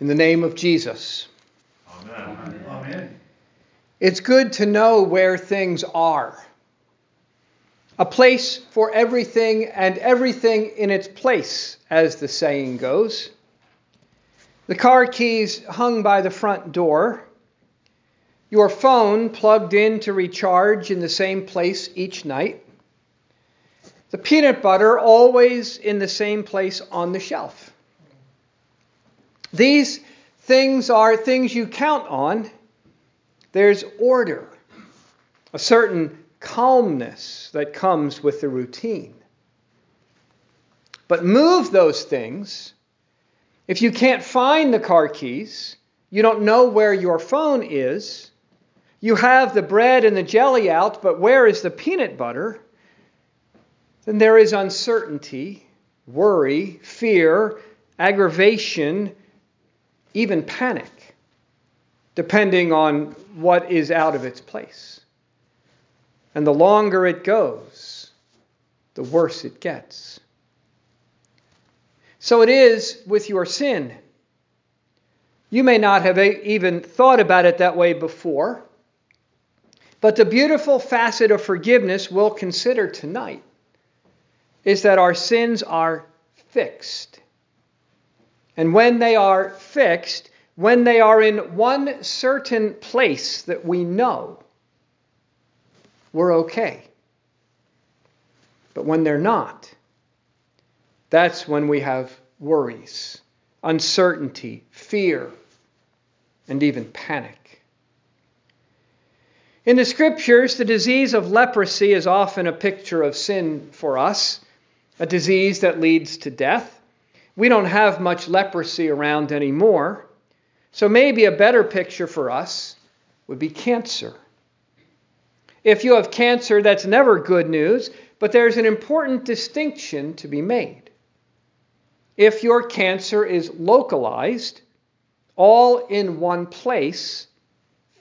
In the name of Jesus. Amen. Amen. It's good to know where things are. A place for everything and everything in its place, as the saying goes. The car keys hung by the front door. Your phone plugged in to recharge in the same place each night. The peanut butter always in the same place on the shelf. These things are things you count on. There's order, a certain calmness that comes with the routine. But move those things. If you can't find the car keys, you don't know where your phone is, you have the bread and the jelly out, but where is the peanut butter? Then there is uncertainty, worry, fear, aggravation, even panic, depending on what is out of its place. And the longer it goes, the worse it gets. So it is with your sin. You may not have even thought about it that way before, but the beautiful facet of forgiveness we'll consider tonight is that our sins are fixed. And when they are fixed, when they are in one certain place that we know, we're okay. But when they're not, that's when we have worries, uncertainty, fear, and even panic. In the scriptures, the disease of leprosy is often a picture of sin for us, a disease that leads to death. We don't have much leprosy around anymore. So maybe a better picture for us would be cancer. If you have cancer, that's never good news, but there's an important distinction to be made. If your cancer is localized, all in one place,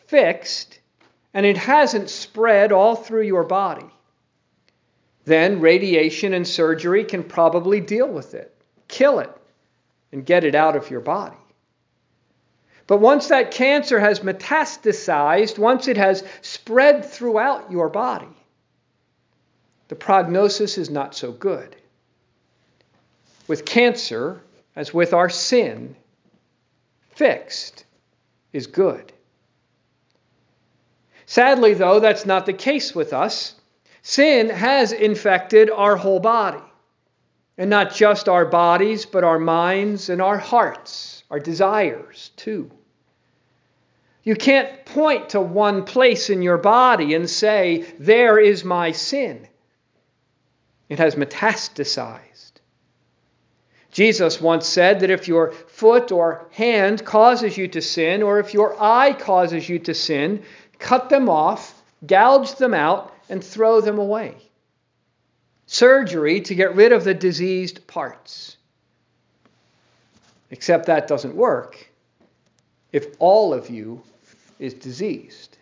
fixed, and it hasn't spread all through your body, then radiation and surgery can probably deal with it kill it and get it out of your body. But once that cancer has metastasized, once it has spread throughout your body, the prognosis is not so good. With cancer, as with our sin, fixed is good. Sadly, though, that's not the case with us. Sin has infected our whole body. And not just our bodies, but our minds and our hearts, our desires too. You can't point to one place in your body and say, There is my sin. It has metastasized. Jesus once said that if your foot or hand causes you to sin, or if your eye causes you to sin, cut them off, gouge them out, and throw them away surgery to get rid of the diseased parts. Except that doesn't work if all of you is diseased.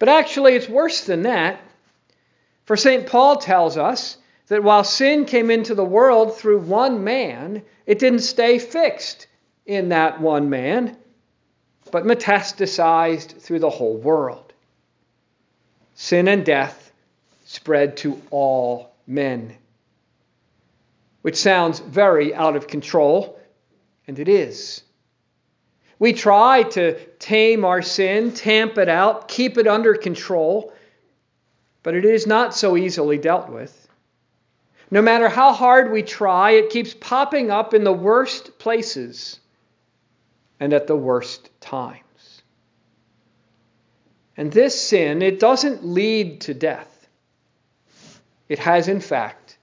But actually, it's worse than that. For St. Paul tells us that while sin came into the world through one man, it didn't stay fixed in that one man, but metastasized through the whole world. Sin and death spread to all men. Which sounds very out of control, and it is. We try to tame our sin, tamp it out, keep it under control, but it is not so easily dealt with. No matter how hard we try, it keeps popping up in the worst places and at the worst times. And this sin, it doesn't lead to death. It has, in fact,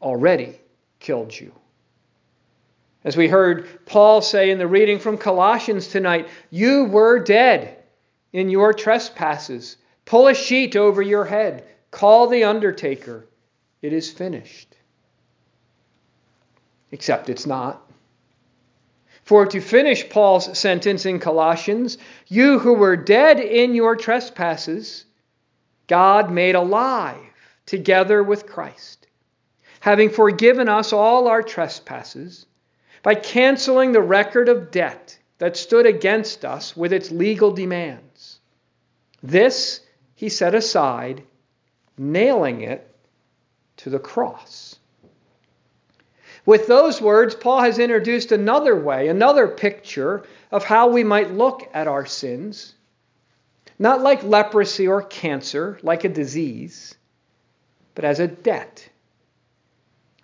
already killed you. As we heard Paul say in the reading from Colossians tonight, you were dead in your trespasses. Pull a sheet over your head. Call the undertaker. It is finished. Except it's not. For to finish Paul's sentence in Colossians, you who were dead in your trespasses, God made alive together with Christ, having forgiven us all our trespasses, by canceling the record of debt that stood against us with its legal demands. This he set aside, nailing it to the cross. With those words, Paul has introduced another way, another picture of how we might look at our sins. Not like leprosy or cancer, like a disease, but as a debt.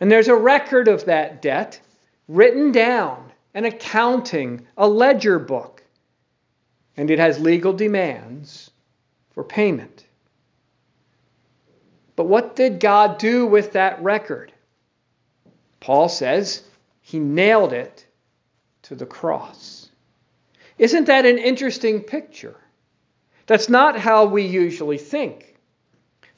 And there's a record of that debt written down, an accounting, a ledger book, and it has legal demands for payment. But what did God do with that record? Paul says he nailed it to the cross. Isn't that an interesting picture? That's not how we usually think.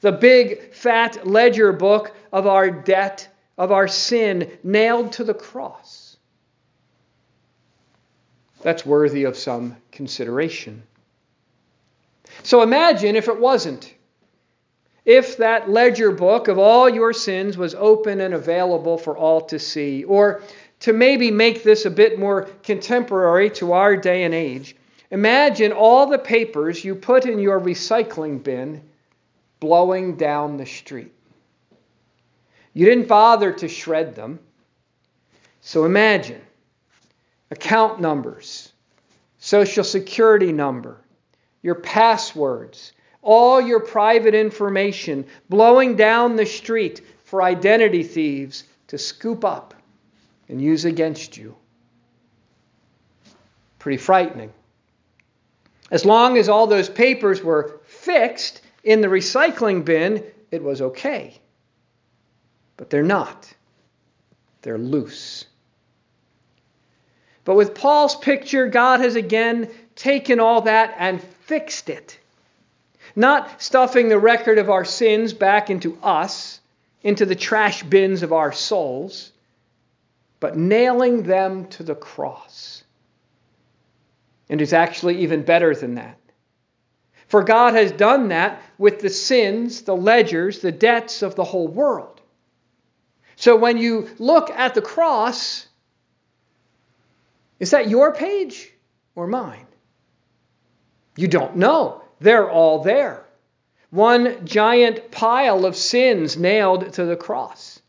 The big fat ledger book of our debt, of our sin, nailed to the cross. That's worthy of some consideration. So imagine if it wasn't. If that ledger book of all your sins was open and available for all to see, or to maybe make this a bit more contemporary to our day and age, Imagine all the papers you put in your recycling bin blowing down the street. You didn't bother to shred them. So imagine account numbers, social security number, your passwords, all your private information blowing down the street for identity thieves to scoop up and use against you. Pretty frightening. As long as all those papers were fixed in the recycling bin, it was okay. But they're not, they're loose. But with Paul's picture, God has again taken all that and fixed it. Not stuffing the record of our sins back into us, into the trash bins of our souls, but nailing them to the cross and is actually even better than that. For God has done that with the sins, the ledgers, the debts of the whole world. So when you look at the cross, is that your page or mine? You don't know. They're all there. One giant pile of sins nailed to the cross.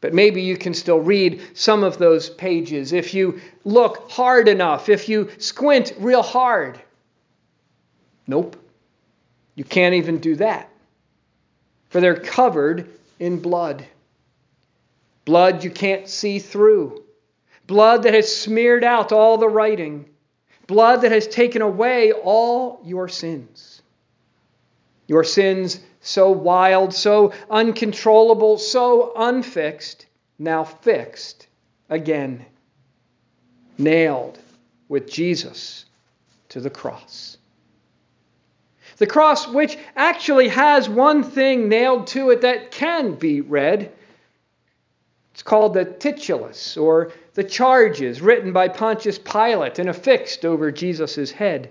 But maybe you can still read some of those pages if you look hard enough, if you squint real hard. Nope. You can't even do that. For they're covered in blood. Blood you can't see through. Blood that has smeared out all the writing. Blood that has taken away all your sins. Your sins so wild, so uncontrollable, so unfixed, now fixed again, nailed with Jesus to the cross. The cross, which actually has one thing nailed to it that can be read. It's called the titulus, or the charges written by Pontius Pilate and affixed over Jesus' head.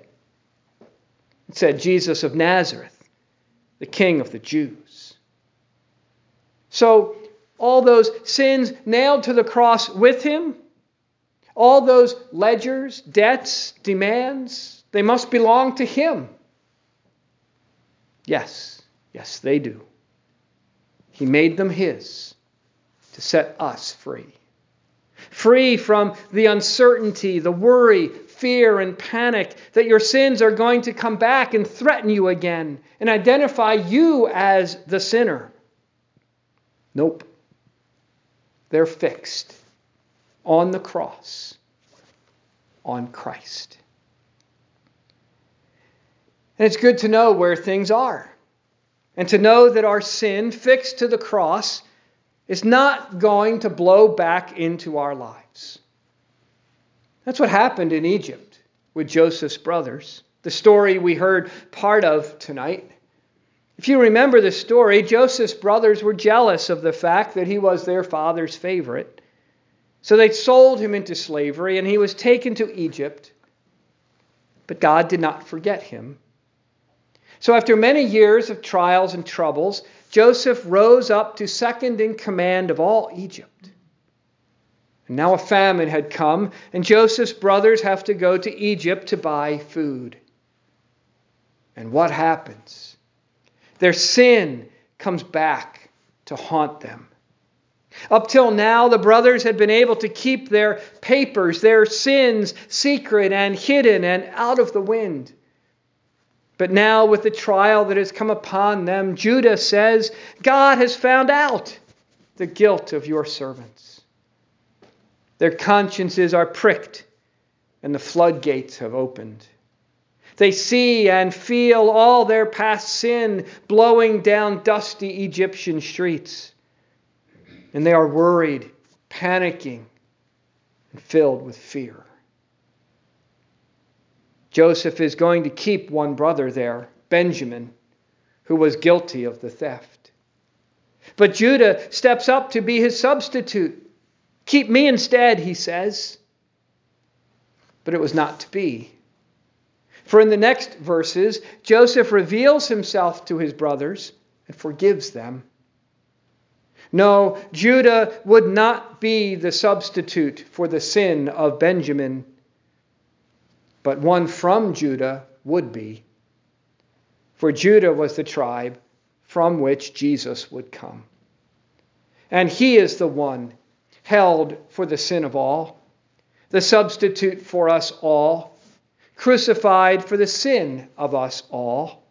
It said, Jesus of Nazareth the King of the Jews. So, all those sins nailed to the cross with him, all those ledgers, debts, demands, they must belong to him. Yes, yes, they do. He made them his to set us free. Free from the uncertainty, the worry, fear and panic that your sins are going to come back and threaten you again and identify you as the sinner. Nope. They're fixed on the cross, on Christ. And it's good to know where things are and to know that our sin fixed to the cross is not going to blow back into our lives. That's what happened in Egypt with Joseph's brothers. The story we heard part of tonight. If you remember the story, Joseph's brothers were jealous of the fact that he was their father's favorite. So they sold him into slavery and he was taken to Egypt. But God did not forget him. So after many years of trials and troubles, Joseph rose up to second in command of all Egypt. And now a famine had come, and Joseph's brothers have to go to Egypt to buy food. And what happens? Their sin comes back to haunt them. Up till now, the brothers had been able to keep their papers, their sins, secret and hidden and out of the wind. But now, with the trial that has come upon them, Judah says, God has found out the guilt of your servants. Their consciences are pricked, and the floodgates have opened. They see and feel all their past sin blowing down dusty Egyptian streets. And they are worried, panicking, and filled with fear. Joseph is going to keep one brother there, Benjamin, who was guilty of the theft. But Judah steps up to be his substitute. Keep me instead, he says. But it was not to be. For in the next verses, Joseph reveals himself to his brothers and forgives them. No, Judah would not be the substitute for the sin of Benjamin, but one from Judah would be. For Judah was the tribe from which Jesus would come. And he is the one held for the sin of all, the substitute for us all, crucified for the sin of us all.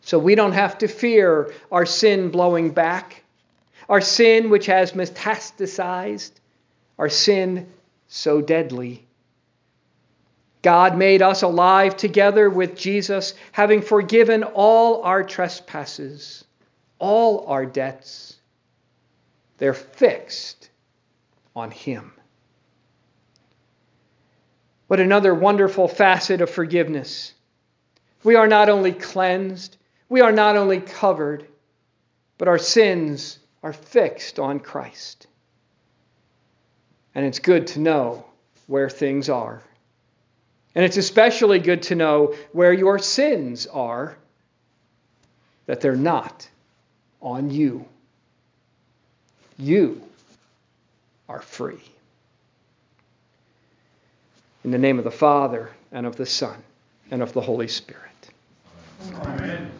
So we don't have to fear our sin blowing back our sin, which has metastasized, our sin so deadly. God made us alive together with Jesus, having forgiven all our trespasses, all our debts. They're fixed on Him. What another wonderful facet of forgiveness. We are not only cleansed, we are not only covered, but our sins are fixed on Christ. And it's good to know where things are. And it's especially good to know where your sins are, that they're not on you. You are free. In the name of the Father, and of the Son, and of the Holy Spirit. Amen.